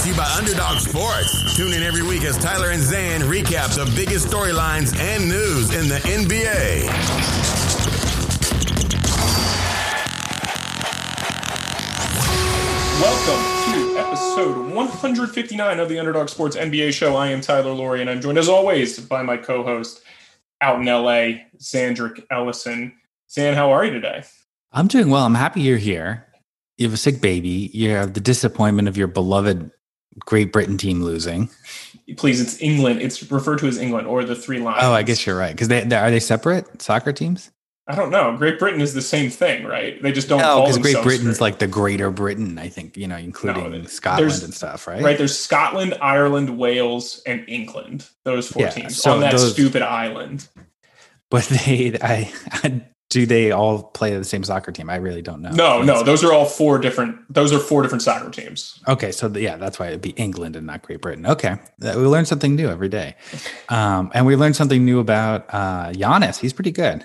Brought to you by Underdog Sports. Tune in every week as Tyler and Zan recap the biggest storylines and news in the NBA. Welcome to episode 159 of the Underdog Sports NBA show. I am Tyler Laurie, and I'm joined as always by my co-host out in LA, Zandrick Ellison. Zan, how are you today? I'm doing well. I'm happy you're here. You have a sick baby. You have the disappointment of your beloved Great Britain team losing. Please, it's England. It's referred to as England or the Three Lions. Oh, I guess you're right. Because they, they are they separate soccer teams? I don't know. Great Britain is the same thing, right? They just don't. No, because Great Britain's like the Greater Britain. I think you know, including No, Scotland and stuff, right? Right, there's Scotland, Ireland, Wales, and England. Those four Yeah, teams so on that those- stupid island. But they, I, do they all play the same soccer team? I really don't know. No, no, those are all four different. Those are four different soccer teams. Okay, so the, yeah, that's why it'd be England and not Great Britain. Okay, we learn something new every day, um, and we learned something new about uh, Giannis. He's pretty good.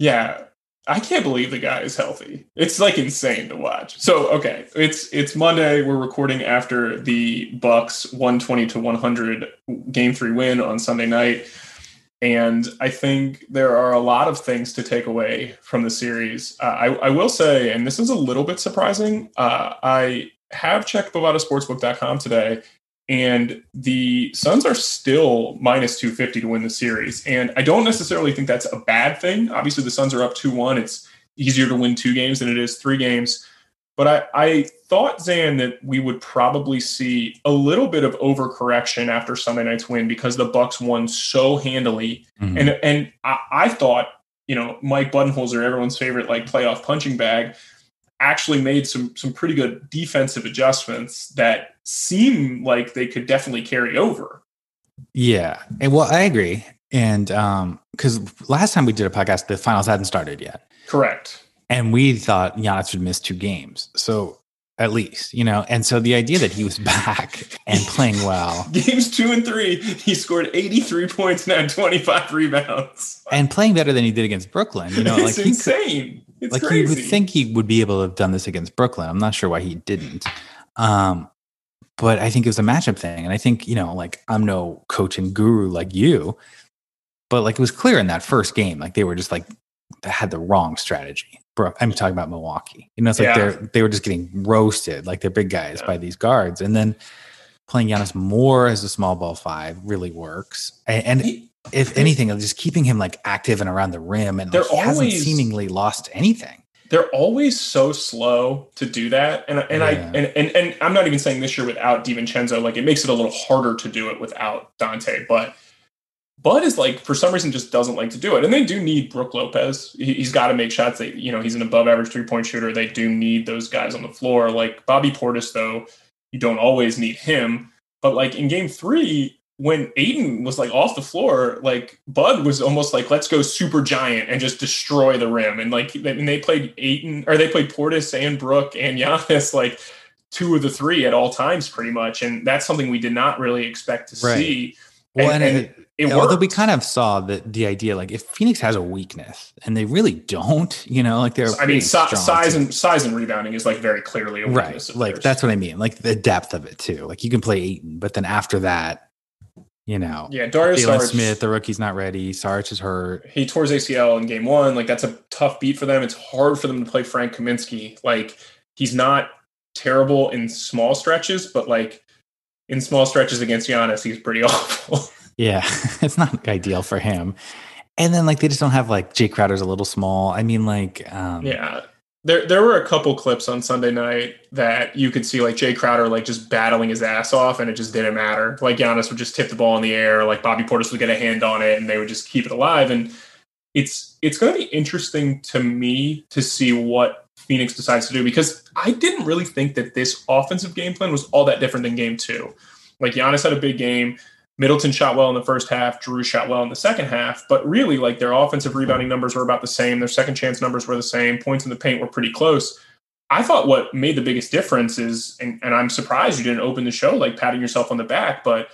Yeah, I can't believe the guy is healthy. It's like insane to watch. So okay, it's it's Monday. We're recording after the Bucks 120 to 100 game three win on Sunday night. And I think there are a lot of things to take away from the series. Uh, I, I will say, and this is a little bit surprising, uh, I have checked bovadasportsbook.com today, and the Suns are still minus 250 to win the series. And I don't necessarily think that's a bad thing. Obviously, the Suns are up 2 1. It's easier to win two games than it is three games. But I, I thought, Zan, that we would probably see a little bit of overcorrection after Sunday night's win because the Bucks won so handily. Mhm. And and I, I thought, you know, Mike Budenholzer, everyone's favorite like playoff punching bag, actually made some some pretty good defensive adjustments that seem like they could definitely carry over. Yeah. And well, I agree. And um, because last time we did a podcast, the finals hadn't started yet. Correct. And we thought Giannis would miss two games. So at least, you know, and so the idea that he was back and playing well Games two and three, he scored 83 points and had 25 rebounds. and playing better than he did against Brooklyn, you know, it's like he could, insane. It's like crazy. you would think he would be able to have done this against Brooklyn. I'm not sure why he didn't. Um, but I think it was a matchup thing. And I think, you know, like I'm no coaching guru like you, but like it was clear in that first game, like they were just like had the wrong strategy. Bro, I'm talking about Milwaukee. You know, it's like Yeah. they're they were just getting roasted, like they're big guys Yeah. by these guards. And then playing Giannis more as a small ball five really works. And, and He- if anything, just keeping him like active and around the rim and They're he hasn't always- seemingly lost anything. they're always so slow to do that and and I and, and and I'm not even saying this year without DiVincenzo like it makes it a little harder to do it without Dante but Bud is like for some reason just doesn't like to do it and they do need Brook Lopez he, he's got to make shots that you know he's an above average three point shooter they do need those guys on the floor like Bobby Portis though you don't always need him but like in game 3 when Ayton was like off the floor, like Bud was almost like, let's go super giant and just destroy the rim. And like, and they played Ayton or they played Portis and Brook and Giannis, like two of the three at all times, pretty much. And that's something we did not really expect to Right. see. Well, and, and and it- Although we kind of saw the the idea, like if Phoenix has a weakness, and they really don't, you know, like they're. I mean, si- size team. and size and rebounding is like very clearly a right, weakness. of like theirs. that's what I mean, like the depth of it too. Like you can play Ayton, but then after that, you know, yeah. Dario Jalen Saric, Smith, the rookie's not ready. Sarge is hurt. he tore his ACL in game one. Like that's a tough beat for them. It's hard for them to play Frank Kaminsky. Like he's not terrible in small stretches, but like in small stretches against Giannis, he's pretty awful. Yeah, it's not ideal for him. And then like they just don't have like Jae Crowder's a little small. I mean, like um, yeah. There, there were a couple clips on Sunday night that you could see like Jae Crowder like just battling his ass off and it just didn't matter. Like Giannis would just tip the ball in the air, like Bobby Portis would get a hand on it and they would just keep it alive. And it's it's going to be interesting to me to see what Phoenix decides to do because I didn't really think that this offensive game plan was all that different than game two. Like Giannis had a big game. Middleton shot well in the first half, Jrue shot well in the second half, but really like their offensive rebounding numbers were about the same, their second chance numbers were the same, points in the paint were pretty close. I thought what made the biggest difference is, and, and I'm surprised you didn't open the show like patting yourself on the back, but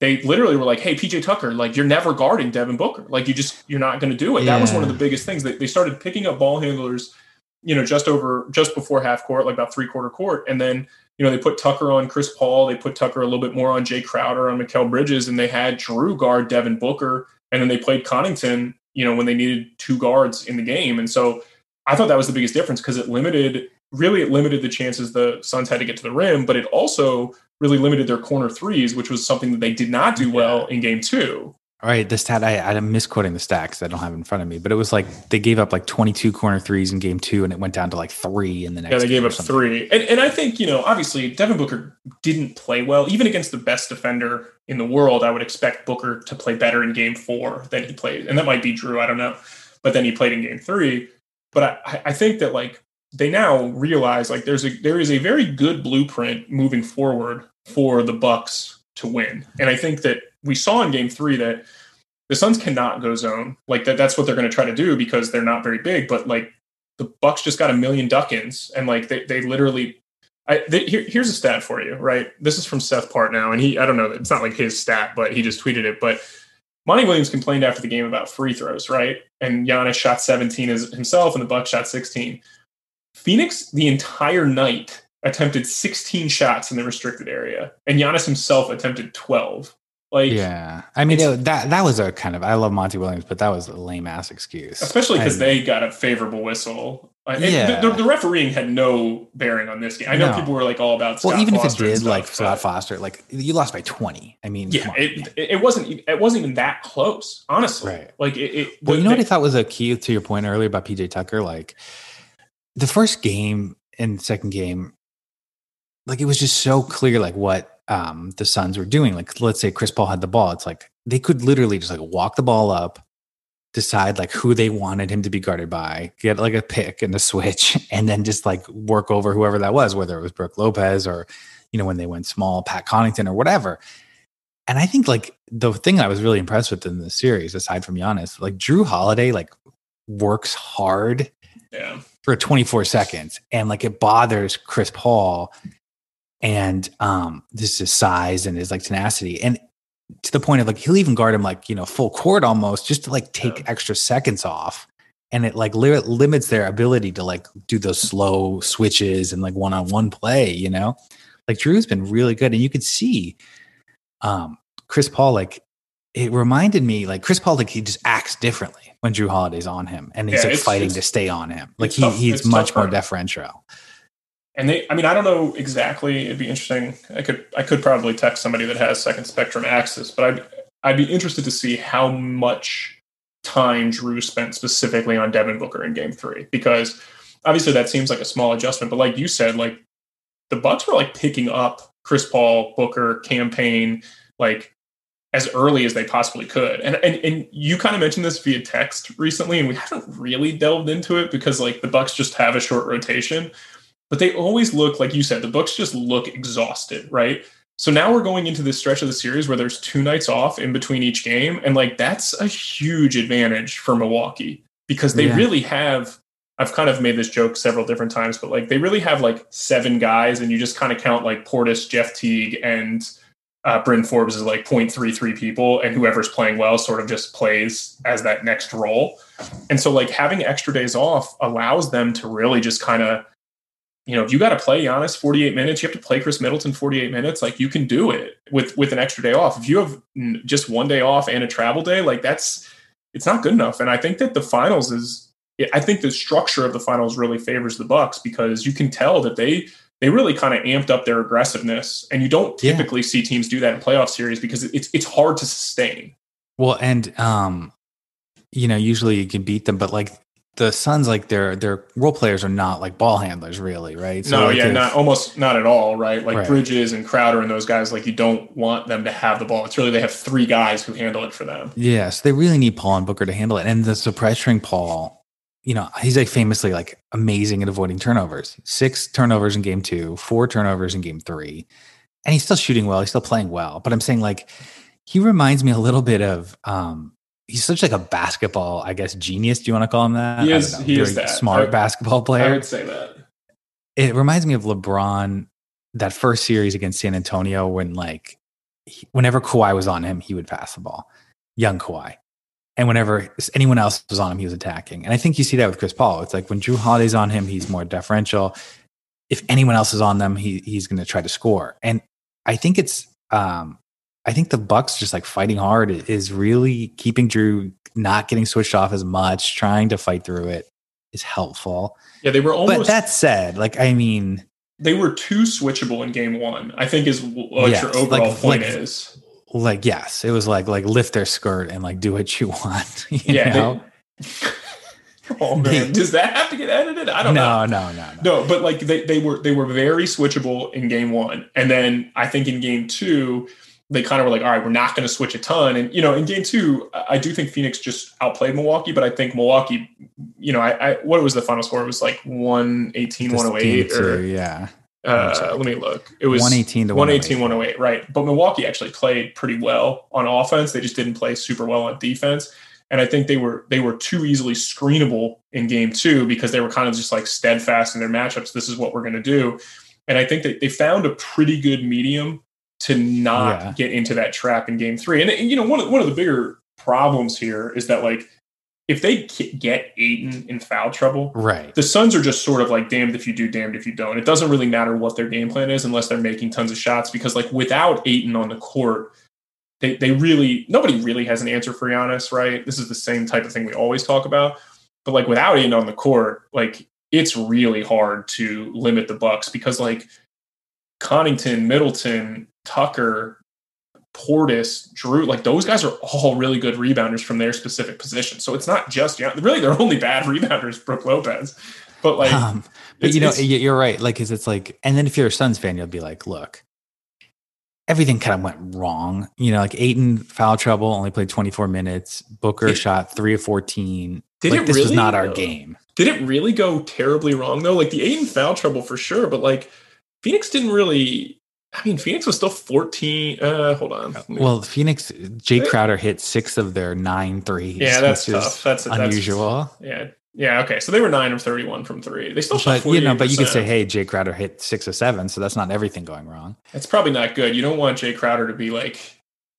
they literally were like, "Hey, PJ Tucker, like you're never guarding Devin Booker. Like you just you're not going to do it." Yeah. That was one of the biggest things. They, they started picking up ball handlers, you know, just over just before half court, like about three quarter court, and then you know they put Tucker on Chris Paul. They put Tucker a little bit more on Jae Crowder on Mikal Bridges, and they had Jrue guard Devin Booker, and then they played Connaughton, you know, when they needed two guards in the game, and so I thought that was the biggest difference because it limited really it limited the chances the Suns had to get to the rim, but it also really limited their corner threes, which was something that they did not do well in game two. All right, the stat I, I'm misquoting the stats I don't have in front of me, but it was like they gave up like 22 corner threes in game two, and it went down to like three in the next. Yeah, they gave up three, and and I think you know obviously Devin Booker didn't play well, even against the best defender in the world. I would expect Booker to play better in game four than he played, and that might be Jrue. I don't know, but then he played in game three. But I, I think that like they now realize like there's a there is a very good blueprint moving forward for the Bucks to win. And I think that we saw in game 3 that the Suns cannot go zone. Like that that's what they're going to try to do because they're not very big, but like the Bucks just got a million duck-ins and like they they literally I, they, here, here's a stat for you, right? This is from Seth Partnow, and he, I don't know, it's not like his stat, but he just tweeted it. But Monty Williams complained after the game about free throws, right? And Giannis shot 17 as himself, and the Bucks shot 16. Phoenix the entire night attempted 16 shots in the restricted area, and Giannis himself attempted 12. Like, yeah, I mean it, that that was a kind of I love Monty Williams, but that was a lame ass excuse, especially because they got a favorable whistle. Yeah. The, the, the, refereeing had no bearing on this game. I know no. people were like all about. Scott well, even Foster if it did, stuff, like Scott Foster, like you lost by twenty. I mean, yeah, it, it wasn't it wasn't even that close, honestly. Right. Like it. it well, you know what I thought was a key to your point earlier about PJ Tucker, like the first game and second game, like it was just so clear, like what um, the Suns were doing. Like, let's say Chris Paul had the ball, it's like they could literally just like walk the ball up, decide like who they wanted him to be guarded by, get like a pick and a switch, and then just like work over whoever that was, whether it was Brook Lopez or you know when they went small, Pat Connaughton or whatever. And I think like the thing I was really impressed with in the series, aside from Giannis, like Jrue Holiday, like works hard yeah. for 24 seconds. And like it bothers Chris Paul and um this is size and his like tenacity. And to the point of like he'll even guard him like, you know, full court almost just to like take yeah. extra seconds off. And it like li- limits their ability to like do those slow switches and like one on one play, you know? Like jrue's been really good. And you could see um Chris Paul like it reminded me like Chris Paul like he just acts differently when jrue Holiday's on him and he's yeah, like fighting to stay on him. Like he, tough, he's much more deferential. And they, I mean, I don't know exactly. It'd be interesting. I could, I could probably text somebody that has second spectrum access, but I'd, I'd be interested to see how much time jrue spent specifically on Devin Booker in Game Three, because obviously that seems like a small adjustment. But like you said, like the Bucks were like picking up Chris Paul, Booker, Cam Payne like as early as they possibly could. And and and you kind of mentioned this via text recently, and we haven't really delved into it because like the Bucks just have a short rotation, but they always look like you said the books just look exhausted, right? So now we're going into this stretch of the series where there's two nights off in between each game, and like that's a huge advantage for Milwaukee because they yeah. really have. I've kind of made this joke several different times, but like they really have like seven guys, and you just kind of count like Portis, Jeff Teague, and uh, Bryn Forbes is like 0.33 people, and whoever's playing well sort of just plays as that next role. And so, like, having extra days off allows them to really just kind of, you know, if you got to play Giannis 48 minutes, you have to play Khris Middleton 48 minutes, like, you can do it with with an extra day off. If you have just one day off and a travel day, like, that's it's not good enough. And I think that the finals is, I think the structure of the finals really favors the Bucks because you can tell that they they really kind of amped up their aggressiveness. And you don't typically yeah. see teams do that in playoff series because it's it's hard to sustain. Well, and um, you know, usually you can beat them, but like the Suns, like their their role players are not like ball handlers, really, right? So no, like yeah, not almost not at all, right? Like right. Bridges and Crowder and those guys, like you don't want them to have the ball. It's really they have three guys who handle it for them. Yes, yeah, so they really need Paul and Booker to handle it, and the so pressuring Paul you know, he's like famously like amazing at avoiding turnovers. Six turnovers in game two, four turnovers in game three. And he's still shooting well. He's still playing well. But I'm saying like he reminds me a little bit of um he's such like a basketball, I guess, genius. Do you want to call him that? He is- he is that. smart basketball player. I would say that. it reminds me of LeBron that first series against San Antonio when like he- whenever Kawhi was on him, he would pass the ball, young Kawhi. And whenever anyone else was on him, he was attacking. And I think you see that with Chris Paul. It's like when Jrue Holiday's on him, he's more deferential. If anyone else is on them, he he's going to try to score. And I think it's um I think the Bucks just like fighting hard is really keeping Jrue not getting switched off as much, trying to fight through it is helpful. Yeah, they were almost. But that said, like I mean, they were too switchable in game one. I think is what Yes, your overall like- point like- is. like yes, it was like like lift their skirt and like do what you want. You Yeah, they- Oh man, does that have to get edited? I don't know. no, no, no, no. No, but like they, they were they were very switchable in game one, and then I think in game two they kind of were like, all right, we're not going to switch a ton. And you know, in game two, I do think Phoenix just outplayed Milwaukee, but I think Milwaukee, you know, I, I what was the final score? It was like 118, Just 108, game two, yeah, uh, let me look. It was 118 to 118, 108. 108, right? But Milwaukee actually played pretty well on offense. They just didn't play super well on defense. And I think they were they were too easily screenable in game two because they were kind of just like steadfast in their matchups. This is what we're going to do. And I think that they found a pretty good medium to not Yeah. get into that trap in game three. And, and, you know, one of, one of the bigger problems here is that like if they get Ayton in foul trouble, right. the Suns are just sort of like damned if you do, damned if you don't. It doesn't really matter what their game plan is unless they're making tons of shots because like without Ayton on the court, they, they really nobody really has an answer for Giannis, right? This is the same type of thing we always talk about. But like without Ayton on the court, like it's really hard to limit the Bucks because like Connaughton, Middleton, Tucker, Portis, Jrue, like those guys are all really good rebounders from their specific position. So it's not just Gian- really their only bad rebounders, Brook Lopez. But like um, but you know, you're right. Like, cause it's like, and then if you're a Suns fan, you'll be like, look, everything kind of went wrong. You know, like Ayton foul trouble, only played 24 minutes. Booker Did- shot three of 14. Did like, it this was really, not our game. did it really go terribly wrong though? Like the Ayton foul trouble for sure, but like Phoenix didn't really. I mean, Phoenix was still fourteen. Uh, hold on. Well, Phoenix, Jae Crowder hit six of their nine threes. Yeah, that's which tough. That's- that's- unusual. yeah, yeah. Okay, so they were nine of thirty-one from three. They still shot But you know, but you could say, hey, Jae Crowder hit six of seven, so that's not everything going wrong. That's probably not good. You don't want Jae Crowder to be like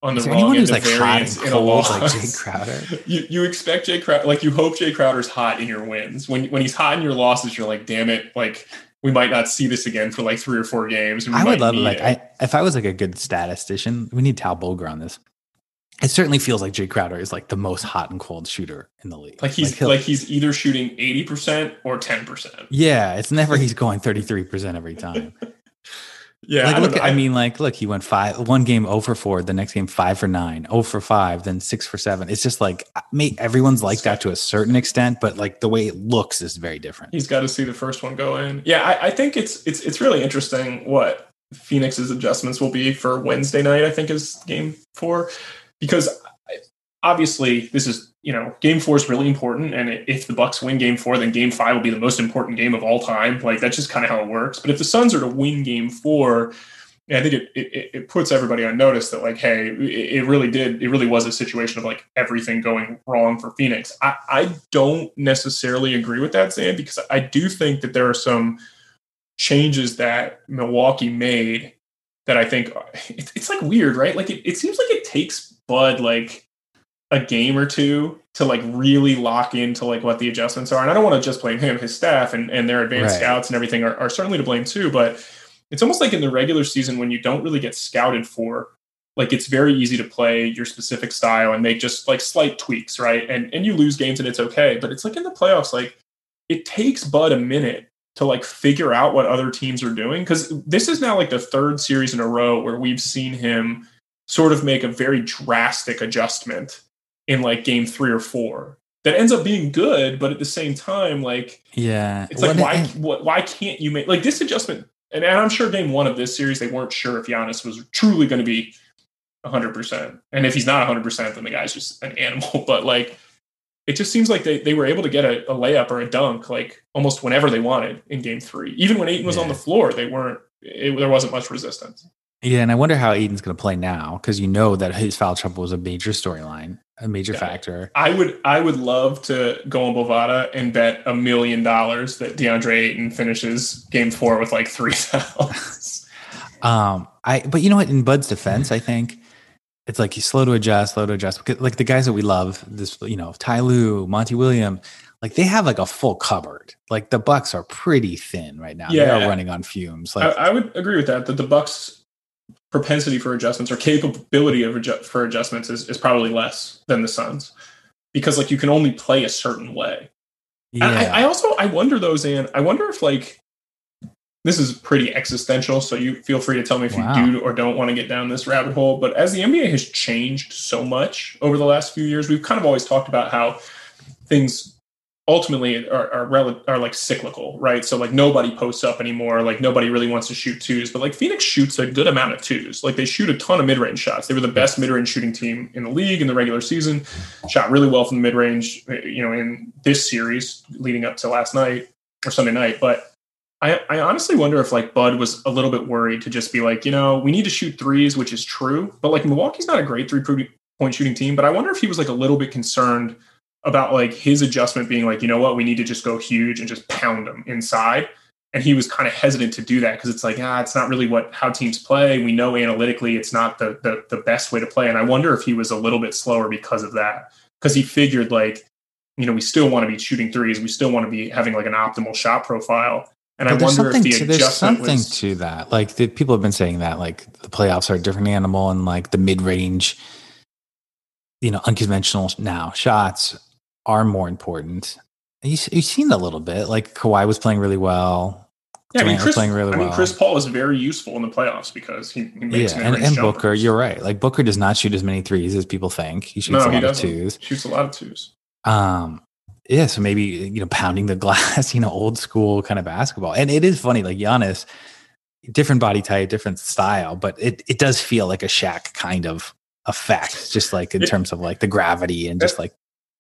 on the wrong end of like variance in a loss. like Jae Crowder? you you expect Jae Crowder like you hope Jae Crowder's hot in your wins. When when he's hot in your losses, you're like, damn it, like we might not see this again for like three or four games. and we I would love like. I if I was like a good statistician, we need Tal Bulger on this. It certainly feels like Jae Crowder is like the most hot and cold shooter in the league. like he's he'll- like he's either shooting eighty percent or ten percent. yeah, it's never he's going thirty three percent every time. Yeah, like I, look, don't at, know. I mean, like look, he went five one game for four, the next game five for nine, zero for five, then six for seven. It's just like mate, everyone's like that to a certain extent, but like the way it looks is very different. he's got to see the first one go in. Yeah, I, I think it's it's it's really interesting what Phoenix's adjustments will be for Wednesday night. I think is game four because obviously this is you know game four is really important, and if the Bucks win game four, then game five will be the most important game of all time. Like that's just kind of how it works. But if the Suns are to win game four. I think it, it it puts everybody on notice that like, hey, it, really did. It really was a situation of like everything going wrong for Phoenix. I, I don't necessarily agree with that, Zan, because I do think that there are some changes that Milwaukee made that I think it's, it's like weird, right? Like it, it seems like it takes Bud like a game or two to like really lock into like what the adjustments are. And I don't want to just blame him, his staff and, and their advanced Right. scouts and everything are, are certainly to blame too. But it's almost like in the regular season when you don't really get scouted for, like it's very easy to play your specific style and make just like slight tweaks, right? And and you lose games and it's okay. But it's like in the playoffs, like it takes Bud a minute to like figure out what other teams are doing because this is now like the third series in a row where we've seen him sort of make a very drastic adjustment in like game three or four that ends up being good, but at the same time, like Yeah, it's like Well, why what, why can't you make like this adjustment? And, and I'm sure game one of this series they weren't sure if Giannis was truly going to be 100. percent And if he's not 100, percent then the guy's just an animal. But like it just seems like they, they were able to get a, a layup or a dunk like almost whenever they wanted in game three. Even when Ayton was on the floor, they weren't. It, there wasn't much resistance. Yeah, and I wonder how Ayton's going to play now because you know that his foul trouble was a major storyline, a major Yeah. factor. I would I would love to go on Bovada and bet a million dollars that DeAndre Ayton finishes game four with like three fouls. Um, I but you know what? In Bud's defense, I think it's like he's slow to adjust, slow to adjust. Because like the guys that we love, this you know, Ty Lue, Monty William, like they have like a full cupboard. Like the Bucks are pretty thin right now. They Yeah. are running on fumes. I, Like I would agree with that. That the Bucks' propensity for adjustments or capability of adju- for adjustments is, is probably less than the Suns because like you can only play a certain way. And yeah, I, I also I wonder though, Zan. I wonder if like this is pretty existential. So you feel free to tell me if Wow. you do or don't want to get down this rabbit hole. But as the NBA has changed so much over the last few years, we've kind of always talked about how things ultimately are are, rel- are like cyclical, right? So like nobody posts up anymore. Like nobody really wants to shoot twos, but like Phoenix shoots a good amount of twos. Like they shoot a ton of mid range shots. They were the best mid range shooting team in the league in the regular season. Shot really well from the mid range, you know, in this series leading up to last night or Sunday night. But I, I honestly wonder if like Bud was a little bit worried to just be like, you know, we need to shoot threes, which is true. But like Milwaukee's not a great three point shooting team. But I wonder if he was like a little bit concerned about like his adjustment being like, you know what, we need to just go huge and just pound them inside. And he was kind of hesitant to do that because it's like, ah, it's not really what how teams play. We know analytically it's not the, the the best way to play. And I wonder if he was a little bit slower because of that. Because he figured like, you know, we still want to be shooting threes. We still want to be having like an optimal shot profile. And But I wonder if the to, there's something was to that. Like the, people have been saying that like the playoffs are a different animal and like the mid range, you know, unconventional now shots are more important. You, you've seen a little bit. Like Kawhi was playing really well. yeah, I mean, Chris, playing really I mean, well. Chris Paul is very useful in the playoffs because he, he makes Yeah, and, and. Booker, you're right. Like Booker does not shoot as many threes as people think. He shoots no, a lot of twos. Shoots a lot of twos. Um, yeah, so maybe you know, pounding the glass, you know, old school kind of basketball. And it is funny, like Giannis, different body type, different style, but it it does feel like a Shaq kind of effect, just like in It- terms of like the gravity and just like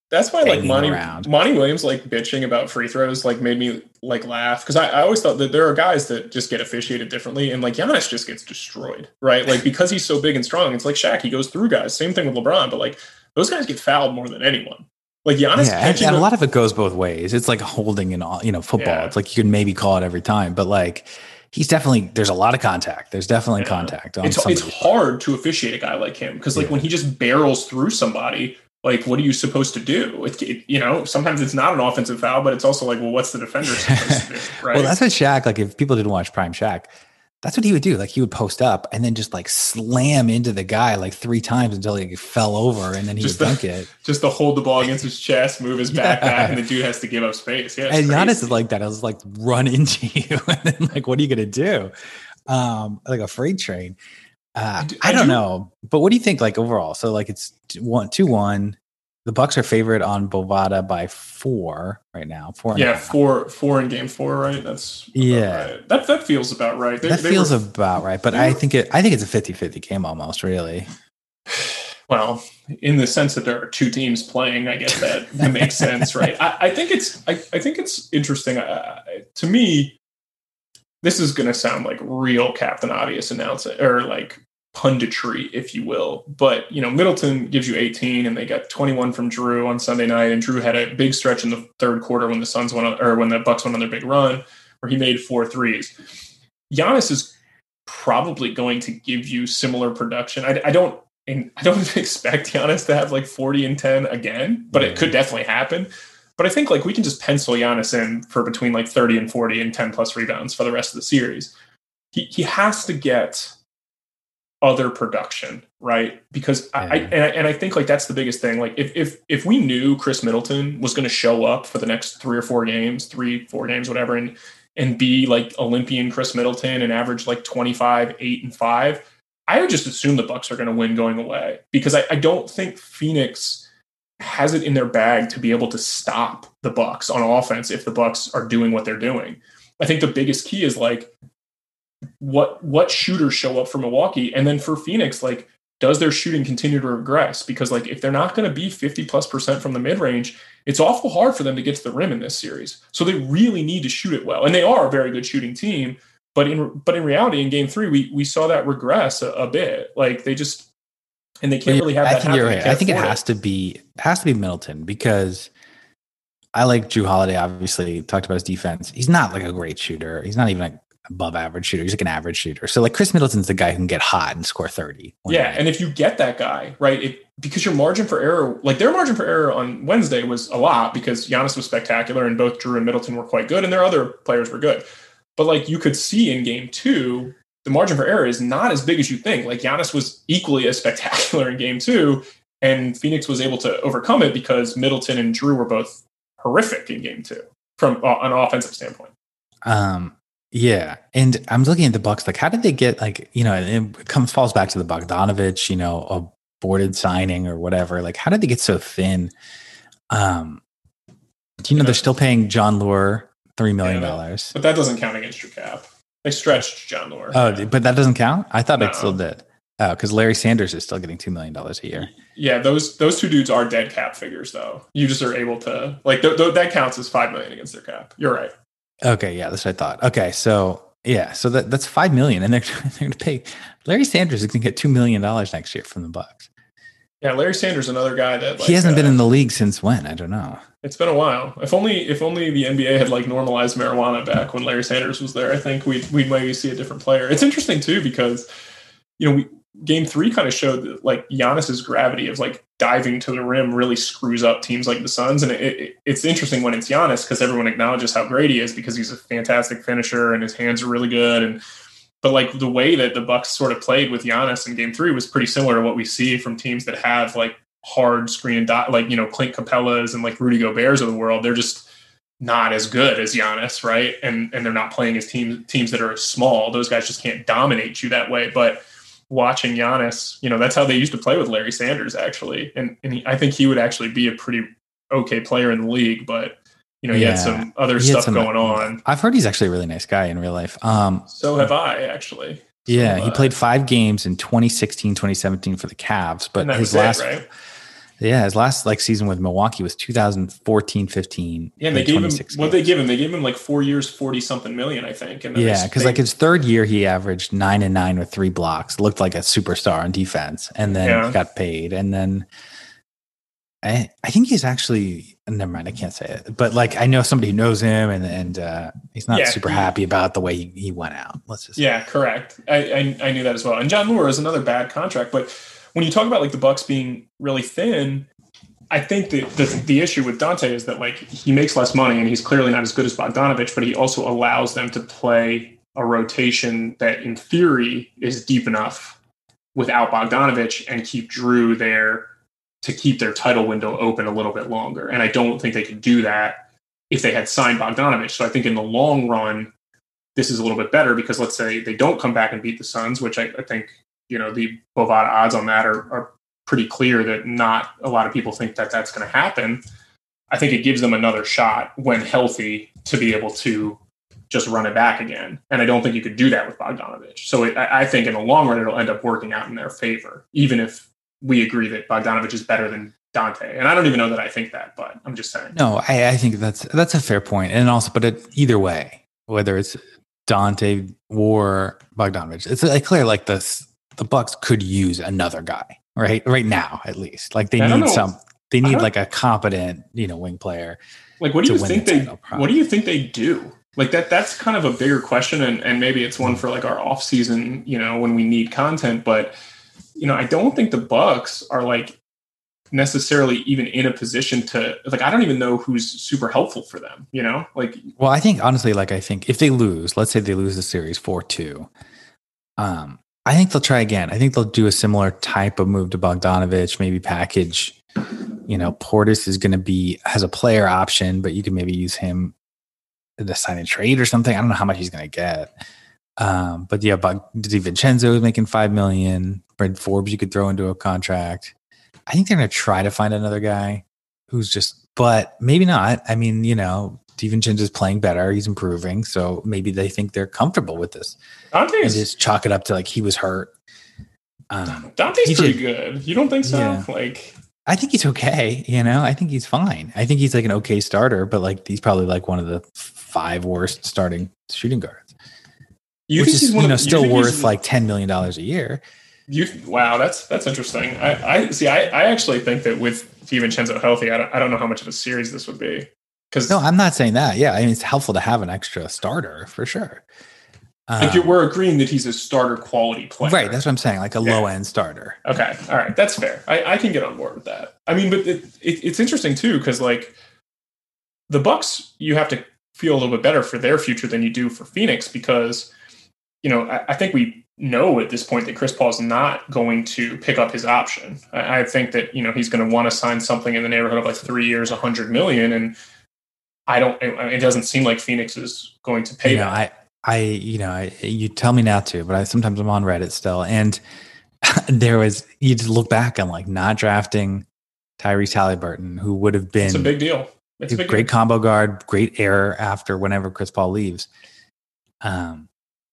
That's why like Monty around. Monty Williams like bitching about free throws like made me like laugh because I, I always thought that there are guys that just get officiated differently and like Giannis just gets destroyed right like because he's so big and strong it's like Shaq he goes through guys same thing with LeBron but like those guys get fouled more than anyone like Giannis yeah, and, and a lot of it goes both ways. It's like holding in all, you know, football. Yeah. It's like you can maybe call it every time, but like he's definitely there's a lot of contact. There's definitely Yeah. contact on it's it's hard to officiate a guy like him because like Yeah. when he just barrels through somebody like what are you supposed to do it, it- you know sometimes it's not an offensive foul but it's also like well what's the defender supposed to do right Well, that's what Shaq, like if people didn't watch Prime Shaq, that's what he would do. Like he would post up and then just like slam into the guy like three times until he fell over and then he Just would the- dunk it. just to hold the ball against his chest, move his back Yeah. back, and the dude has to give up space. Yeah, And Giannis is like that. I was like, run into you. and then like, what are you gonna do? Um, like a freight train. Uh, I do- I, I don't know. But what do you think like overall? So like it's one two one. The Bucks are favored on Bovada by four right now. Four yeah, four four in game four, right? That's Yeah. right. That that feels about right. They- that they feels were- about right. But I were- think it I think it's a 50-50 game almost, really. well in the sense that there are two teams playing. I guess that, that makes sense, right? I, I think it's I, I think it's interesting. Uh, to me, this is going to sound like real Captain Obvious announcing or like punditry, if you will. But you know, Middleton gives you 18, and they got 21 from Jrue on Sunday night, and Jrue had a big stretch in the third quarter when the Suns went on, or when the Bucks went on their big run, where he made four threes. Giannis is probably going to give you similar production. I, I don't. And I don't expect Giannis to have like 40 and 10 again, but it could definitely happen. But I think like we can just pencil Giannis in for between like 30 and 40 and 10 plus rebounds for the rest of the series. He he has to get other production, right? Because I, I and I and I think like that's the biggest thing. Like if if if we knew Khris Middleton was going to show up for the next three or four games, three four games, whatever, and and be like Olympian Khris Middleton and average like 25, 8 and 5, I would just assume the Bucks are going to win going away because I, I don't think Phoenix has it in their bag to be able to stop the Bucks on offense if the Bucks are doing what they're doing. I think the biggest key is like what what shooters show up for Milwaukee and then for Phoenix like does their shooting continue to regress because like if they're not going to be 50 plus percent from the mid-range it's awful hard for them to get to the rim in this series so they really need to shoot it well and they are a very good shooting team but in but in reality, in Game Three, we we saw that regress a, a bit. Like they just and they can't really have I that. think you're right. I think it has to be has to be Middleton because I like Jrue Holiday. Obviously, talked about his defense. He's not like a great shooter. He's not even like above average shooter. He's like an average shooter. So like Khris Middleton's the guy who can get hot and score thirty. Yeah, night. and if you get that guy right, it, because your margin for error, like their margin for error on Wednesday was a lot because Giannis was spectacular and both Jrue and Middleton were quite good, and their other players were good. But like you could see in Game Two, the margin for error is not as big as you think. Like Giannis was equally as spectacular in Game Two, and Phoenix was able to overcome it because Middleton and Jrue were both horrific in Game Two from uh, an offensive standpoint. Um, yeah, and I'm looking at the Bucks. Like, how did they get like you know? It comes falls back to the Bogdanovich, you know, aborted signing or whatever. Like, how did they get so thin? Um, do you know they're still paying Jon Leuer three million dollars? But that doesn't count against your cap. They stretched Jon Leuer. Oh, but that doesn't count. I thought No. it still did. Oh, because Larry Sanders is still getting two million dollars a year. Yeah, those those two dudes are dead cap figures, though. You just are able to like th- th- that counts as five million against their cap. You're right. Okay, yeah, that's what I thought. Okay, so yeah, so that, that's five million, and they're they're going to pay Larry Sanders is going to get two million dollars next year from the Bucks. Yeah, Larry Sanders, another guy that like, he hasn't been uh, in the league since when? I don't know. It's been a while. If only if only the NBA had like normalized marijuana back when Larry Sanders was there, I think we we maybe see a different player. It's interesting too because you know we game three kind of showed that like Giannis's gravity of like diving to the rim really screws up teams like the Suns, and it, it, it's interesting when it's Giannis because everyone acknowledges how great he is because he's a fantastic finisher and his hands are really good and. But like the way that the Bucks sort of played with Giannis in Game Three was pretty similar to what we see from teams that have like hard screen dot, like you know Clint Capelas and like Rudy Gobert's of the world. They're just not as good as Giannis, right? And and they're not playing as teams teams that are small. Those guys just can't dominate you that way. But watching Giannis, you know, that's how they used to play with Larry Sanders actually, and and he, I think he would actually be a pretty okay player in the league, but. You know, he Yeah. had some other He stuff some- going on. I've heard he's actually a really nice guy in real life. Um, So have I, actually. So yeah, he played five games in 2016, 2017 for the Cavs, but his was it, last right? Yeah, his last like season with Milwaukee was 2014, 15. Yeah, and they gave him 26 what they give him. They gave him like four years, forty something million, I think. And Yeah, because like his third year, he averaged nine and nine with three blocks. Looked like a superstar on defense, and then Yeah. got paid. And then I, I think he's actually never mind. I can't say it, but like I know somebody who knows him, and and uh, he's not Yeah, super he- happy about the way he, he went out. Let's just yeah, correct. I, I I knew that as well. And Jon Leuer is another bad contract, but when you talk about like the Bucks being really thin, I think that the the issue with Dante is that like he makes less money and he's clearly not as good as Bogdanovich, but he also allows them to play a rotation that in theory is deep enough without Bogdanovich and keep Jrue there to keep their title window open a little bit longer. And I don't think they could do that if they had signed Bogdanovich. So I think in the long run, this is a little bit better because let's say they don't come back and beat the Suns, which I, I think, you know, the Bovada odds on that are, are pretty clear that not a lot of people think that that's going to happen. I think it gives them another shot when healthy to be able to just run it back again. And I don't think you could do that with Bogdanovich. So it, I think in the long run, it'll end up working out in their favor, even if we agree that Bogdanovich is better than Dante. And I don't even know that I think that, but I'm just saying. no. I, I think that's that's a fair point. point, and also, but it, either way, whether it's Dante or Bogdanovich, it's like clear like this. The Bucks could use another guy, right? Right now, at least. Like they need know. some. They need like a competent, you know, wing player. Like, what do you think the they? What do you think they do? Like that. That's kind of a bigger question, and, and maybe it's one for like our off season. You know, when we need content, but you know, I don't think the Bucks are like necessarily even in a position to like. I don't even know who's super helpful for them. You know, like Well, I think honestly, like I think if they lose, let's say they lose the series four two, um, I think they'll try again. I think they'll do a similar type of move to Bogdanovich, maybe package. You know, Portis is going to be has a player option, but you can maybe use him to sign a trade or something. I don't know how much he's going to get. Um, but yeah, but DiVincenzo is making five million. Bryn Forbes you could throw into a contract. I think they're going to try to find another guy who's just, but maybe not. I mean, you know, DiVincenzo is playing better. He's improving. So maybe they think they're comfortable with this Dante and just chalk it up to like he was hurt. Um, Dante's pretty did- good. You don't think so? Yeah. Like, I think he's okay. You know, I think he's fine. I think he's like an okay starter, but like he's probably like one of the five worst starting shooting guards. You which think he's is you know of- still he's- worth like ten million dollars a year. You wow, that's that's interesting. I, I see. I, I actually think that with DiVincenzo healthy, I don't, I don't know how much of a series this would be because No, I'm not saying that. Yeah, I mean it's helpful to have an extra starter for sure. like Um, we're agreeing that he's a starter quality player, right, that's what I'm saying, like a Yeah. low end starter. Okay, all right, that's fair. I, I can get on board with that. I mean, but it, it, it's interesting too because like the Bucks, you have to feel a little bit better for their future than you do for Phoenix because you know I, I think we know at this point that Chris Paul's not going to pick up his option. I, I think that you know he's going to want to sign something in the neighborhood of like three years, a hundred million, and I don't. It, it doesn't seem like Phoenix is going to pay you know. I, I, you know, I, you tell me not to, but I sometimes I'm on Reddit still, and there was you just look back on like not drafting Tyrese Halliburton, who would have been It's a big deal. It's a big great deal. combo guard, great error after whenever Chris Paul leaves. Um,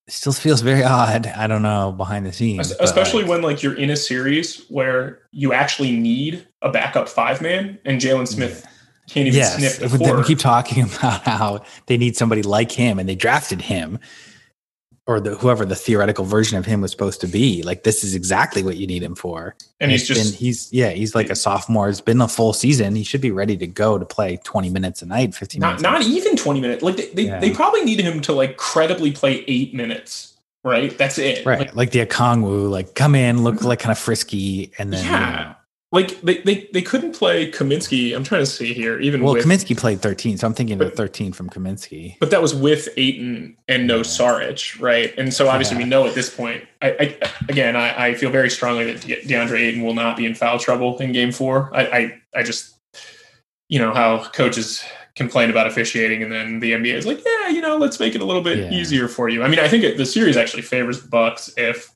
it still feels very odd. I don't know behind the scenes, especially like, when like you're in a series where you actually need a backup five man and Jalen Smith can't even yes, sniff the we keep talking about how they need somebody like him, and they drafted him, or the whoever the theoretical version of him was supposed to be. Like this is exactly what you need him for. and he's just been, he's yeah he's like a sophomore. It's been a full season. He should be ready to go to play twenty minutes a night, fifteen not minutes. not even 20 minutes. Like they, they, Yeah. they probably need him to like credibly play eight minutes, right? That's it. Right, Like, like, the Akongwu, like come in, look mm-hmm. like kind of frisky, and then you know. Like they, they, they couldn't play Kaminsky. I'm trying to see here, even well, with Kaminsky played thirteen, so I'm thinking of thirteen from Kaminsky. but that was with Ayton and no Yeah. Saric, right? And so obviously Yeah. we know at this point. I, I again, I, I feel very strongly that De- DeAndre Ayton will not be in foul trouble in Game Four. I, I, I just, you know, how coaches complain about officiating, and then the NBA is like, yeah, you know, let's make it a little bit Yeah. easier for you. I mean, I think it, the series actually favors the Bucks if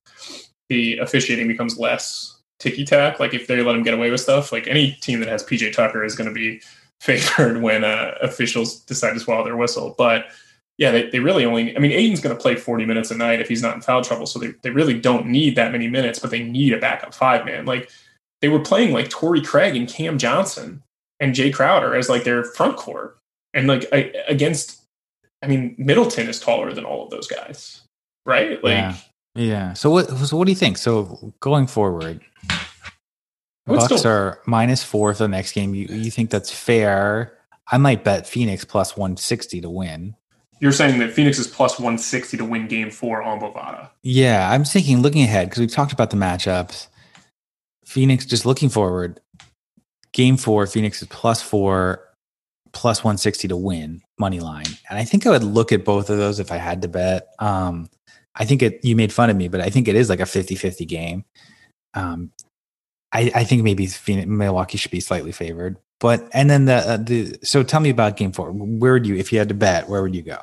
the officiating becomes less ticky tack. Like if they let him get away with stuff, like any team that has PJ Tucker is going to be favored when uh, officials decide to swallow their whistle. But yeah, they, they really only, I mean, Ayton's going to play 40 minutes a night if he's not in foul trouble. So they, they really don't need that many minutes, but they need a backup five man. Like they were playing like Torrey Craig and Cam Johnson and Jae Crowder as like their front court. And like I, against, I mean, Middleton is taller than all of those guys, right? Like, yeah, yeah. So what? So what do you think? So going forward, Bucks still- are minus four for the next game. You you think that's fair? I might bet Phoenix plus one sixty to win. you're saying that Phoenix is plus 160 to win game four on Bovada. Yeah, I'm thinking looking ahead because we've talked about the matchups. Phoenix just looking forward. Game four, Phoenix is plus four, plus 160 to win money line. And I think I would look at both of those if I had to bet. Um, I think it, you made fun of me, but I think it is like a 50 50 game. Um, I, I think maybe Phoenix, Milwaukee should be slightly favored. But, and then the, uh, the, so tell me about game four. Where would you, if you had to bet, where would you go?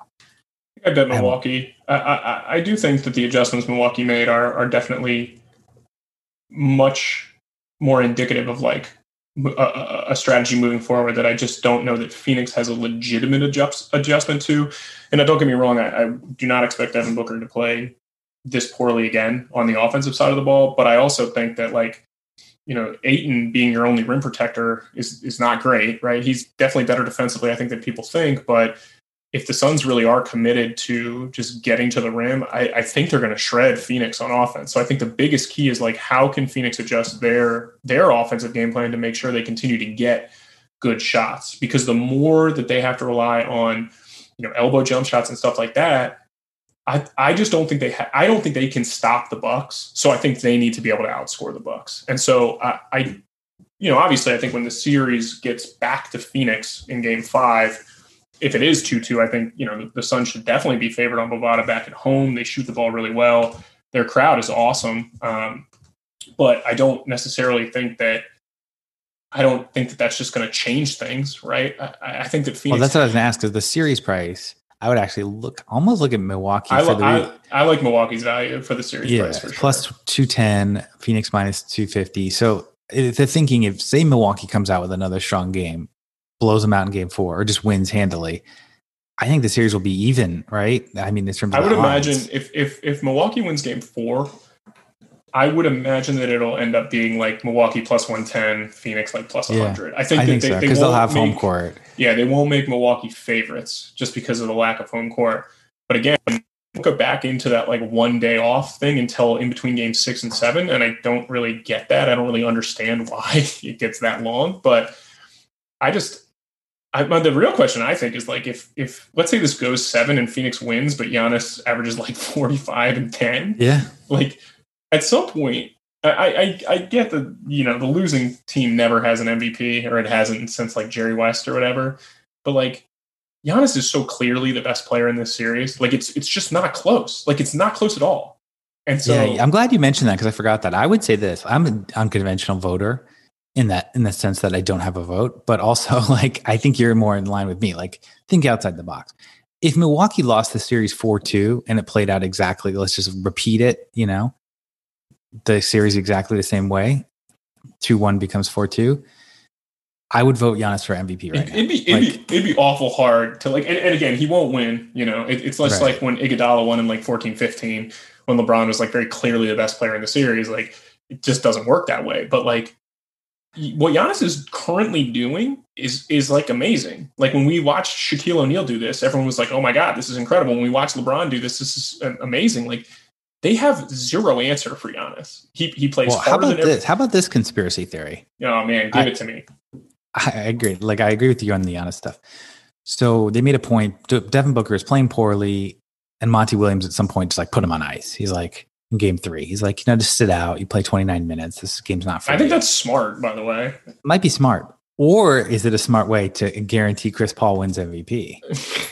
I bet Milwaukee. I, I, I do think that the adjustments Milwaukee made are are definitely much more indicative of like a- strategy moving forward that I just don't know that Phoenix has a legitimate adjust, adjustment to. And don't get me wrong, I, I do not expect Devin Booker to play this poorly again on the offensive side of the ball. But I also think that like you know, Ayton being your only rim protector is is not great, right? He's definitely better defensively, I think, than people think. But if the Suns really are committed to just getting to the rim, I, I think they're going to shred Phoenix on offense. So I think the biggest key is like how can Phoenix adjust their their offensive game plan to make sure they continue to get good shots? Because the more that they have to rely on, you know, elbow jump shots and stuff like that, I, I just don't think they ha- I don't think they can stop the Bucks. So I think they need to be able to outscore the Bucks. And so I, I you know obviously I think when the series gets back to Phoenix in Game Five, if it is two two, I think you know the, Suns should definitely be favored on Bovada back at home. They shoot the ball really well. Their crowd is awesome, um, but I don't necessarily think that. I don't think that that's just going to change things, right? I, I think that Phoenix. Well, that's what I was going to ask because the series price, I would actually look almost look at Milwaukee I, for the I, I like Milwaukee's value for the series yeah price for sure. plus 210 phoenix minus 250 so if the thinking if say milwaukee comes out with another strong game blows them out in game four or just wins handily i think the series will be even right i mean in terms I would imagine if if if Milwaukee wins Game Four, I would imagine that it'll end up being like Milwaukee plus one ten, Phoenix like plus Yeah, hundred. I think i that think they, so they because they'll won't have home make- court Yeah, they won't make Milwaukee favorites just because of the lack of home court. But again, go back into that like one day off thing until in between games six and seven. And I don't really get that. I don't really understand why it gets that long. But I just I, the real question I think is like if if let's say this goes seven and Phoenix wins, but Giannis averages like forty five and ten. Yeah. Like at some point, I, I I get that you know the losing team never has an MVP or it hasn't since like Jerry West or whatever. But like Giannis is so clearly the best player in this series. Like it's it's just not close. Like it's not close at all. And so yeah, I'm glad you mentioned that because I forgot that. I would say this: I'm an unconventional voter in that in the sense that I don't have a vote, but also like I think you're more in line with me. Like think outside the box. If Milwaukee lost the series 4-2 and it played out exactly, let's just repeat it, you know, the series exactly the same way, 2-1 becomes 4-2, I would vote Giannis for MVP right it'd, Be, it'd, like, be, it'd be awful hard to like, and, and again, he won't win. You know, it, it's less right. like when Iguodala won in like 14, 15, when LeBron was like very clearly the best player in the series. Like, it just doesn't work that way. But like, what Giannis is currently doing is is like amazing. Like when we watched Shaquille O'Neal do this, everyone was like, "Oh my god, this is incredible." When we watched LeBron do this, this is amazing. Like they have zero answer for Giannis. He he plays. Well, how about this? How about this conspiracy theory? Oh man, give I, it to me. I agree. Like I agree with you on the Giannis stuff. So they made a point. Devin Booker is playing poorly, and Monty Williams at some point just like put him on ice. He's like, in game three. He's like, you know, just sit out. You play 29 minutes. This game's not for I think that's smart, by the way. Might be smart. Or is it a smart way to guarantee Chris Paul wins MVP?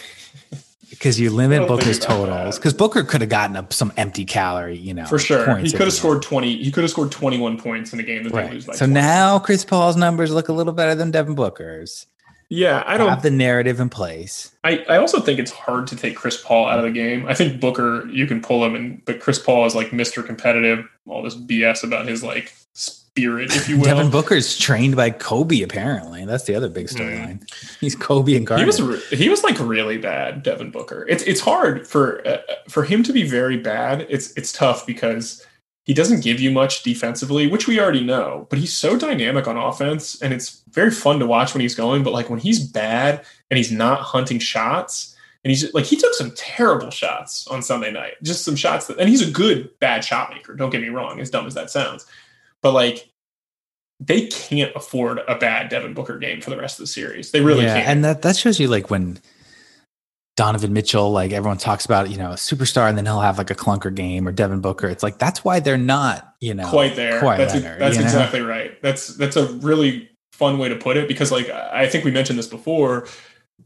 Because you limit Booker's totals. Because Booker could have gotten up some empty calorie, you know. For sure. He could have scored 20. He could have scored 21 points in a game that right. they lose by So 20. now Chris Paul's numbers look a little better than Devin Booker's. Yeah, I don't have the narrative in place. I, I also think it's hard to take Chris Paul out of the game. I think Booker, you can pull him, and but Chris Paul is like Mr. Competitive. All this BS about his like spirit, if you will. Devin Booker's trained by Kobe. Apparently, that's the other big storyline. Mm. He's Kobe and He was he was like really bad, Devin Booker. It's it's hard for uh, for him to be very bad. It's it's tough because he doesn't give you much defensively, which we already know, but he's so dynamic on offense and it's very fun to watch when he's going. But like when he's bad and he's not hunting shots, and he's like, he took some terrible shots on Sunday night, just some shots that, and he's a good bad shot maker. Don't get me wrong, as dumb as that sounds. But like, they can't afford a bad Devin Booker game for the rest of the series. They really yeah, can't. And that, that shows you like when Donovan Mitchell, like everyone talks about, you know, a superstar, and then he'll have like a clunker game or Devin Booker. It's like that's why they're not, you know, quite there. Quite that's a, that's exactly know? right. That's that's a really fun way to put it because, like, I think we mentioned this before.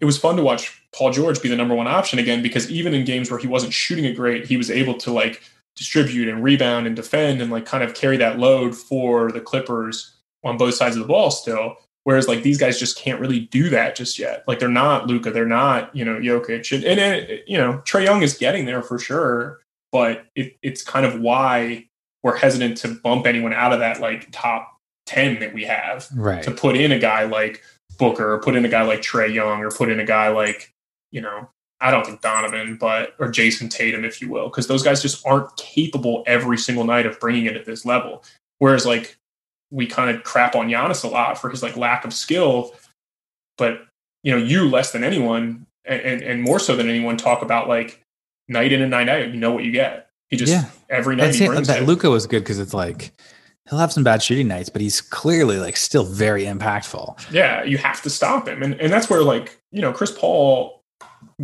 It was fun to watch Paul George be the number one option again because even in games where he wasn't shooting it great, he was able to like distribute and rebound and defend and like kind of carry that load for the Clippers on both sides of the ball still. Whereas like these guys just can't really do that just yet. Like they're not Luka, they're not you know Jokic, and, and it, you know Trae Young is getting there for sure. But it, it's kind of why we're hesitant to bump anyone out of that like top ten that we have. Right. To put in a guy like Booker, or put in a guy like Trae Young, or put in a guy like you know I don't think Donovan, but or Jayson Tatum, if you will, because those guys just aren't capable every single night of bringing it at this level. Whereas like we kind of crap on Giannis a lot for his like lack of skill, but you know, you less than anyone and, and more so than anyone talk about like night in and night out. You know what you get. He just yeah. every night he brings that it. Luka was good because it's like he'll have some bad shooting nights, but he's clearly like still very impactful. Yeah, you have to stop him, and and that's where like you know Chris Paul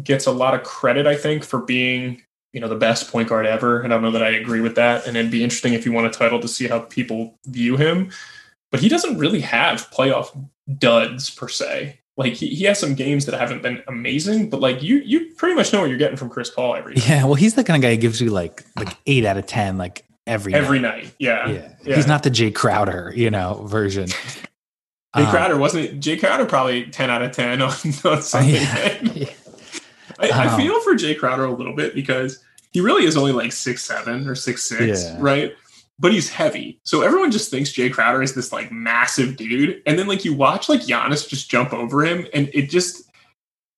gets a lot of credit, I think, for being you know the best point guard ever. And I don't know that I agree with that. And it'd be interesting if you want a title to see how people view him. But he doesn't really have playoff duds per se. Like he, he has some games that haven't been amazing, but like you you pretty much know what you're getting from Chris Paul every. Yeah, well, he's the kind of guy who gives you like like eight out of ten, like every every night. night. Yeah. yeah. yeah. He's not the Jae Crowder, you know, version. Jae um, Crowder wasn't it? Jae Crowder probably ten out of ten on, on Sunday yeah. I, I, um, feel for Jae Crowder a little bit because he really is only like six seven or six six, yeah. right? But he's heavy, so everyone just thinks Jae Crowder is this like massive dude, and then like you watch like Giannis just jump over him, and it just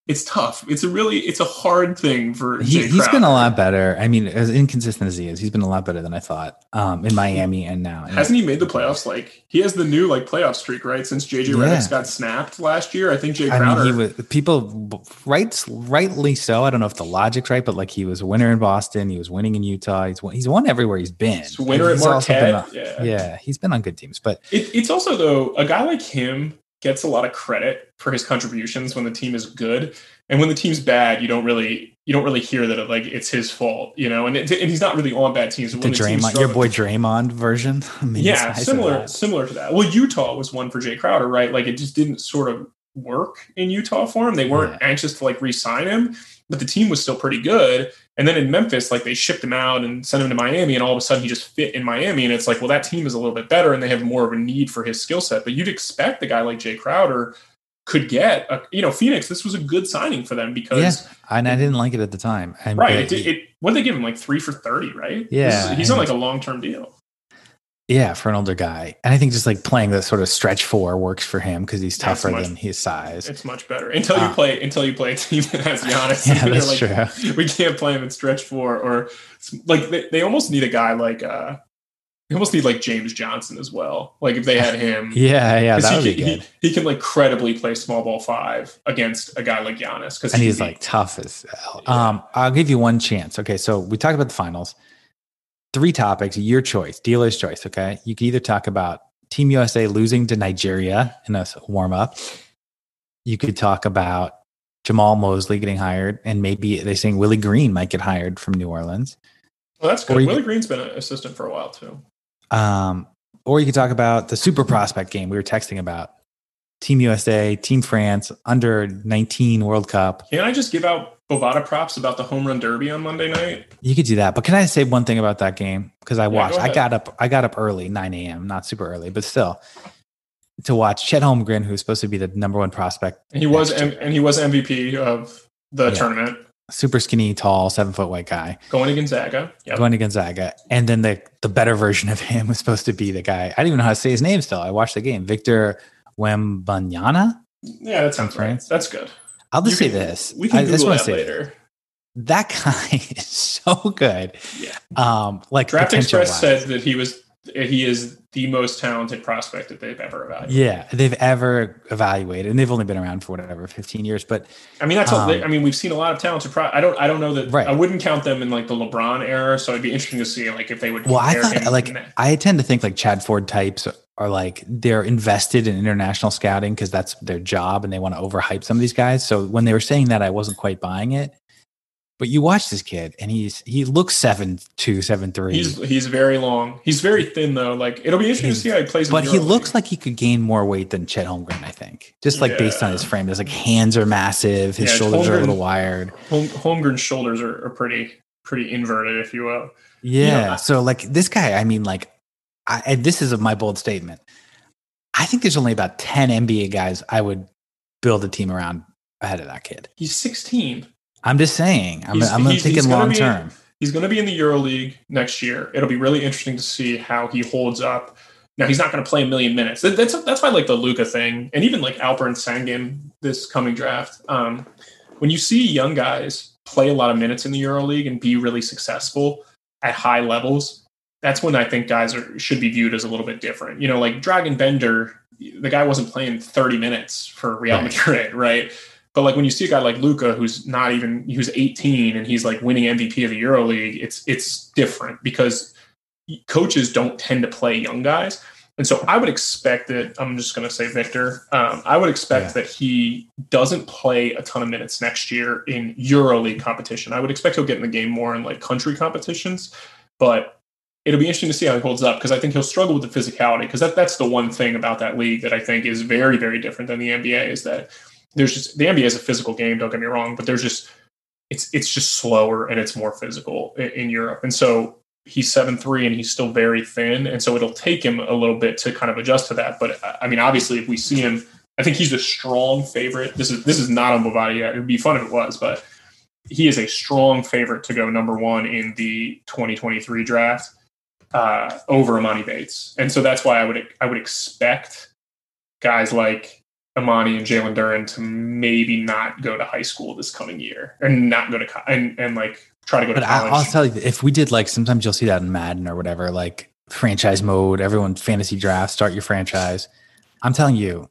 it's tough. It's a really it's a hard thing for He, he's been a lot better. I mean, as inconsistent as he is, he's been a lot better than I thought um, in Miami and now. Hasn't he made the playoffs? Like he has the new like playoff streak, right? Since JJ Yeah. Redick got snapped last year, I think Jae I Crowder. mean, he was people right, rightly so. I don't know if the logic's right, but like he was a winner in Boston, he was winning in Utah. He's won, he's won everywhere he's been. He's winner at He's been Marquette. on- Yeah. yeah, he's been on good teams, but It, it's also though a guy like him gets a lot of credit for his contributions when the team is good, and when the team's bad, you don't really you don't really hear that it, like it's his fault, you know. And, it, and he's not really on bad teams. the team's Draymond, your boy Draymond version. I mean, yeah, similar similar to that. Well, Utah was one for Jae Crowder, right? Like it just didn't sort of work in Utah for him. They weren't anxious to like re-sign him, but the team was still pretty good. And then in Memphis, like they shipped him out and sent him to Miami, and all of a sudden he just fit in Miami. And it's like, well, that team is a little bit better, and they have more of a need for his skill set. But you'd expect a guy like Jae Crowder could get, a, you know, Phoenix. This was a good signing for them because, Yeah, and I didn't like it at the time. And right? It, it, what did they give him like three for thirty, right? Yeah, is- he's on like a long-term deal. Yeah, for an older guy, and I think just like playing the sort of stretch four works for him because he's tougher much- than his size. It's much better until you Ah. play until you play a team that has Giannis. Yeah, that's like, true. We can't play him in stretch four, or like they, they almost need a guy like uh, they almost need like James Johnson as well. Like if they had him, Yeah, yeah, that would he, be can, good. he, he can like credibly play small ball five against a guy like Giannis because and he's like tough as hell. Um, I'll give you one chance. Okay, so we talked about the finals. Three topics, your choice, dealer's choice. Okay, you can either talk about Team USA losing to Nigeria in a warm up. You could talk about Jamahl Mosley getting hired, and maybe they're saying Willie Green might get hired from New Orleans. well, that's good. Willie Green's been an assistant for a while too. Um, or you could talk about the super prospect game we were texting about. Team USA, Team France, under 19 World Cup. Can I just give out Bovada props about the home run derby on Monday night? You could do that, but can I say one thing about that game? Because I go watched. I got up. I got up early, 9 a.m. Not super early, but still, to watch Chet Holmgren, who's supposed to be the number one prospect. And he was M- and he was MVP of the Yeah. tournament super skinny, tall, seven foot white guy going to Gonzaga. Yep. going to Gonzaga, and then the the better version of him was supposed to be the guy. I didn't even know how to say his name. Still, I watched the game. Victor Wembanyama. Yeah, that sounds right. France? That's good. I'll just You say can- this. We can I just Google that say later. that guy is so good. Yeah. Um, like Draft Express wise. said that he was he is the most talented prospect that they've ever evaluated. Yeah, they've ever evaluated, and they've only been around for whatever fifteen years. But I mean, that's all. Um, They, I mean, we've seen a lot of talented. Pro- I don't. I don't know that. Right. I wouldn't count them in like the LeBron era. So it'd be interesting to see like if they would. well, I thought like. I tend to think like Chad Ford types are like they're invested in international scouting because that's their job, and they want to overhype some of these guys. So when they were saying that, I wasn't quite buying it. But you watch this kid, and he's he looks seven two, seven three. He's he's very long. He's very thin though. Like it'll be interesting to see how he plays. but he looks like he could gain more weight than Chet Holmgren, I think. Just like based on his frame. His like hands are massive, his Yeah, shoulders are a little wired. Holm, Holmgren's shoulders are, are pretty pretty inverted, if you will. Yeah. know, so like this guy, I mean, like, I, and this is my bold statement. I think there's only about 10 NBA guys I would build a team around ahead of that kid. He's 16. I'm just saying. I'm, He's- I'm he's- thinking long be- term. He's going to be in the EuroLeague next year. It'll be really interesting to see how he holds up. Now he's not going to play a million minutes. That's that's why like the Luka thing, and even like Alperen Sengun this coming draft. Um, when you see young guys play a lot of minutes in the EuroLeague and be really successful at high levels, that's when I think guys are should be viewed as a little bit different. You know, like Dragan Bender, the guy wasn't playing 30 minutes for Real Right. Madrid, right? But like when you see a guy like Luka, who's not even who's 18 and he's like winning MVP of the EuroLeague, it's it's different because coaches don't tend to play young guys. And so I would expect that I'm just going to say Victor. Um, I would expect Yeah. that he doesn't play a ton of minutes next year in EuroLeague competition. I would expect he'll get in the game more in like country competitions, but it'll be interesting to see how he holds up because I think he'll struggle with the physicality because that, that's the one thing about that league that I think is very very different than the NBA is that there's just the NBA is a physical game. Don't get me wrong, but there's just it's it's just slower and it's more physical in, in Europe, and so he's seven three and he's still very thin, and so it'll take him a little bit to kind of adjust to that. But I- mean, obviously, if we see him, I think he's a strong favorite. This is this is not on Bovada yet. It would be fun if it was, but he is a strong favorite to go number one in the 2023 draft uh, over Emoni Bates, and so that's why I would I would expect guys like Emoni and Jalen Duren to maybe not go to high school this coming year and not go to co- and and like try to go to But I, college. I'll tell you, if we did like sometimes you'll see that in Madden or whatever, like franchise mode, everyone fantasy draft, start your franchise. I'm telling you,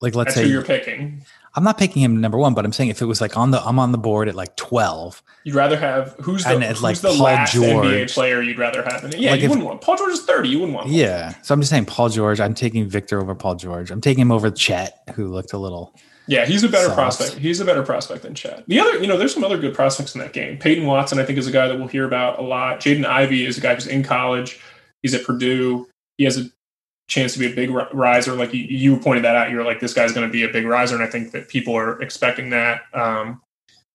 like let's That's who say you're picking. I'm not picking him number one, but I'm saying if it was like on the I'm on the board at like 12, You'd rather have who's the who's like the Paul last NBA player you'd rather have? Yeah, Like you if- wouldn't want Paul George is thirty. You wouldn't want. Paul yeah. So I'm just saying Paul George. I'm taking Victor over Paul George. I'm taking him over Chet, who looked a little. Yeah, he's a better Soft. prospect. He's a better prospect than Chet. The other, you know, there's some other good prospects in that game. Peyton Watson, I think, is a guy that we'll hear about a lot. Jaden Ivey is a guy who's in college. He's at Purdue. He has a chance to be a big riser. Like you, you pointed that out. You're like, this guy's going to be a big riser, and I think that people are expecting that. Um,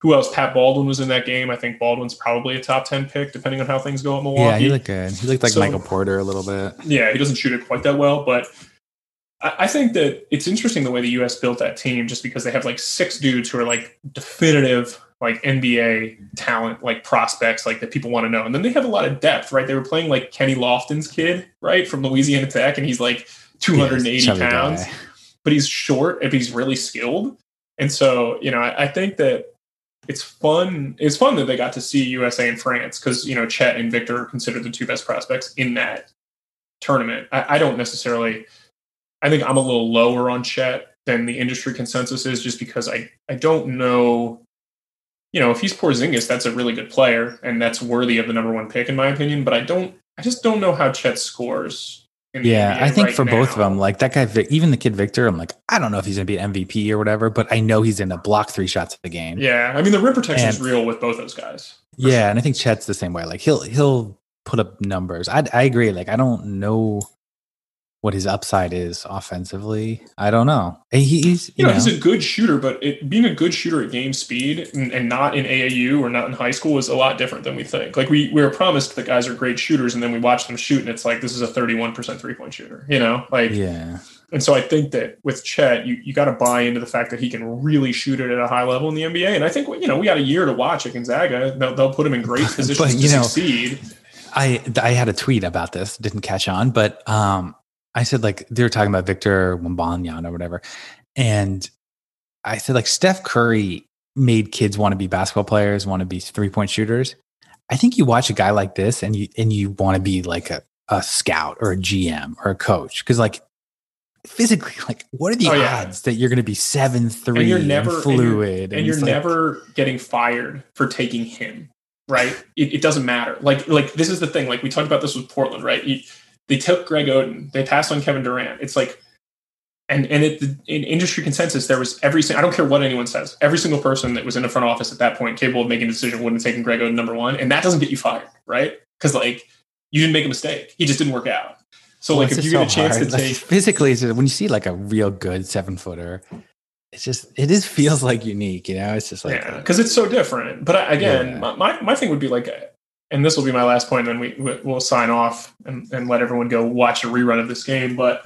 who else? Pat Baldwin was in that game. I think Baldwin's probably a top ten pick, depending on how things go at Milwaukee. Yeah, he looked good. He looked like So- Michael Porter a little bit. Yeah, he doesn't shoot it quite that well, but I, I think that it's interesting the way the U.S. built that team, just because they have like six dudes who are like definitive, like NBA talent, like prospects, like that people want to know, and then they have a lot of depth, right? They were playing like Kenny Lofton's kid, right, from Louisiana Tech, and he's like 280 Chubby pounds, guy. but he's short, if he's really skilled, and so you know, I, I think that. It's fun. It's fun that they got to see USA and France because you know Chet and Victor are considered the two best prospects in that tournament. I, I don't necessarily. I think I'm a little lower on Chet than the industry consensus is, just because I I don't know. You know, if he's Porzingis, that's a really good player, and that's worthy of the number one pick in my opinion. But I don't. I just don't know how Chet scores. In the Yeah, NBA I think right for both of them, like that guy, even the kid Victor, I'm like, I don't know if he's going to be an MVP or whatever, but I know he's to block three shots a game. Yeah, I mean the rim protection is real with both those guys. Yeah, and I think Chet's the same way. Like he'll he'll put up numbers. I I agree. Like I don't know what his upside is offensively. I don't know. He's you, you know, know, he's a good shooter, but it, being a good shooter at game speed and, and not in AAU or not in high school is a lot different than we think. Like we we were promised that guys are great shooters, and then we watch them shoot, and it's like this is a thirty-one percent three-point shooter. You know, like, yeah. and so I think that with Chet, you you got to buy into the fact that he can really shoot it at a high level in the NBA. And I think you know we got a year to watch at Gonzaga. They'll, they'll put him in great positions you to know, succeed. I I had a tweet about this, didn't catch on, but um, I said like they were talking about Victor Wembanyama or whatever, and I said like Steph Curry made kids want to be basketball players, want to be three point shooters. I think you watch a guy like this and you and you want to be like a, a scout or a GM or a coach because like physically, like what are the Oh, yeah. odds that you're going to be seven three and you're never and you're- fluid and you're, like- never getting fired for taking him right it, it doesn't matter like like this is the thing like we talked about this with portland right You- they took greg oden they passed on kevin durant it's like and and it, in industry consensus there was every i don't care what anyone says every single person that was in the front office at that point capable of making a decision wouldn't have taken greg oden number one and that doesn't get you fired right because like you didn't make a mistake he just didn't work out so Well, like if you just get a chance hard. to Like, take physically, just- when you see like a real good seven footer, it's just it is feels like unique. You know, it's just like yeah, because it's so different. But I, again, Yeah. my, my thing would be like, and this will be my last point, and then we we- we'll sign off and, and let everyone go watch a rerun of this game. But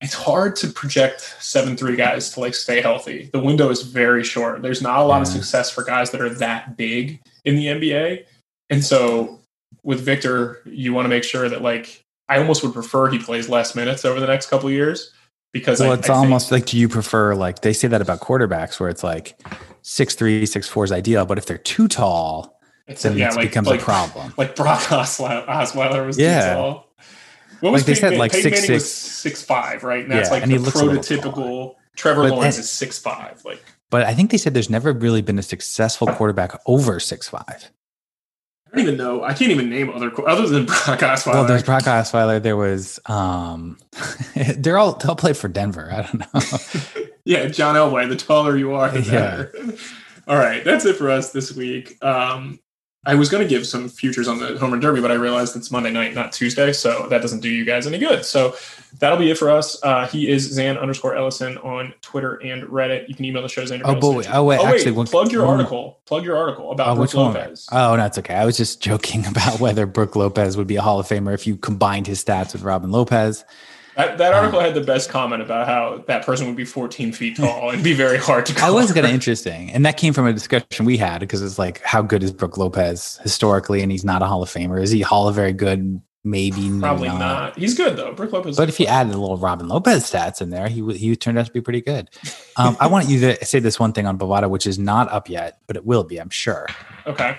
it's hard to project seven three guys to like stay healthy. The window is very short. There's not a lot of success for guys that are that big in the NBA, and so with Victor, you want to make sure that like I almost would prefer he plays less minutes over the next couple of years because well, I, it's I think- almost like do you prefer like they say that about quarterbacks where it's like six three, six four is ideal, but if they're too tall, it's, then yeah, it like, becomes like, a problem. like Brock Osweiler, Osweiler was Yeah. tall. What was Like they Peyton said, Man- like Peyton 6'6". Manning was six five, right? And that's Yeah, like and the he looks a little prototypical. Trevor But- Lawrence and- is six five. Like But I think they said there's never really been a successful quarterback over six five. I don't even know. I can't even name other other than Brock Osweiler. Well, there's Brock Osweiler. There was um, they're all they all played for Denver. I don't know. yeah, John Elway. The taller you are, the Yeah. better. All right, that's it for us this week. Um, I was going to give some futures on the home run derby, but I realized it's Monday night, not Tuesday, so that doesn't do you guys any good. So that'll be it for us. Uh, he is Zan underscore Ellison on Twitter and Reddit. You can email the show Xander. Oh, boy. Oh, wait, Oh, actually, one- plug your article. Plug your article about Oh, Brook? Lopez. Oh, no, it's okay. I was just joking about whether Brook Lopez would be a Hall of Famer if you combined his stats with Robin Lopez. That, that article had the best comment about how that person would be 14 feet tall and be very hard to. I was kind of interesting, and that came from a discussion we had because it's like, how good is Brook Lopez historically? And he's not a Hall of Famer. Is he Hall of very good maybe Probably not. not. He's good though. Brook Lopez. But if you added a little Robin Lopez stats in there, he he turned out to be pretty good. Um, I want you to say this one thing on Bovada, which is not up yet, but it will be, I'm sure. Okay.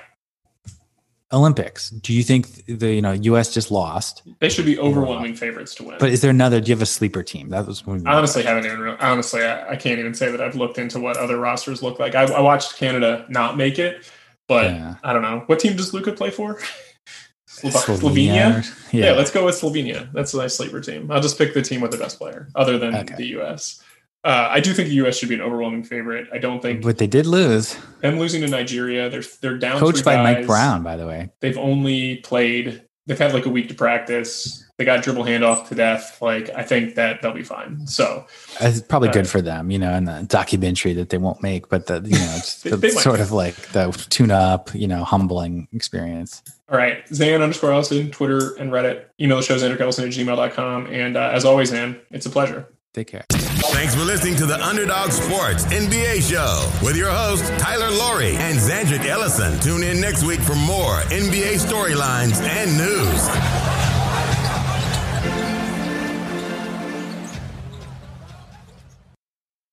Olympics. Do you think the you know U.S. just lost? They should be overwhelming favorites to win. But is there another? Do you have a sleeper team? That was I honestly haven't even. Honestly, I, I, can't even say that I've looked into what other rosters look like. I, I watched Canada not make it, but yeah. I don't know what team does Luka play for. Slovenia. Slovenia? Yeah. yeah. let's go with Slovenia. That's a nice sleeper team. I'll just pick the team with the best player, other than okay. the U.S. Uh, I do think the U.S. should be an overwhelming favorite. I don't think, but they did lose. Them losing to Nigeria, they're they're down. Coached by guys. Mike Brown, by the way. They've only played. They've had like a week to practice. They got dribble handoff to death. Like I think that they'll be fine. So it's probably uh, good for them, you know, and the documentary that they won't make, but the you know, it's the, sort of like the tune up, you know, humbling experience. All right. Zan underscore Ellison, Twitter and Reddit. Email the show, at gmail.com. And uh, as always, Zan, it's a pleasure. Take care. Thanks for listening to the Underdog Sports NBA show with your host, Tyler Laurie and Zandrick Ellison. Tune in next week for more NBA storylines and news.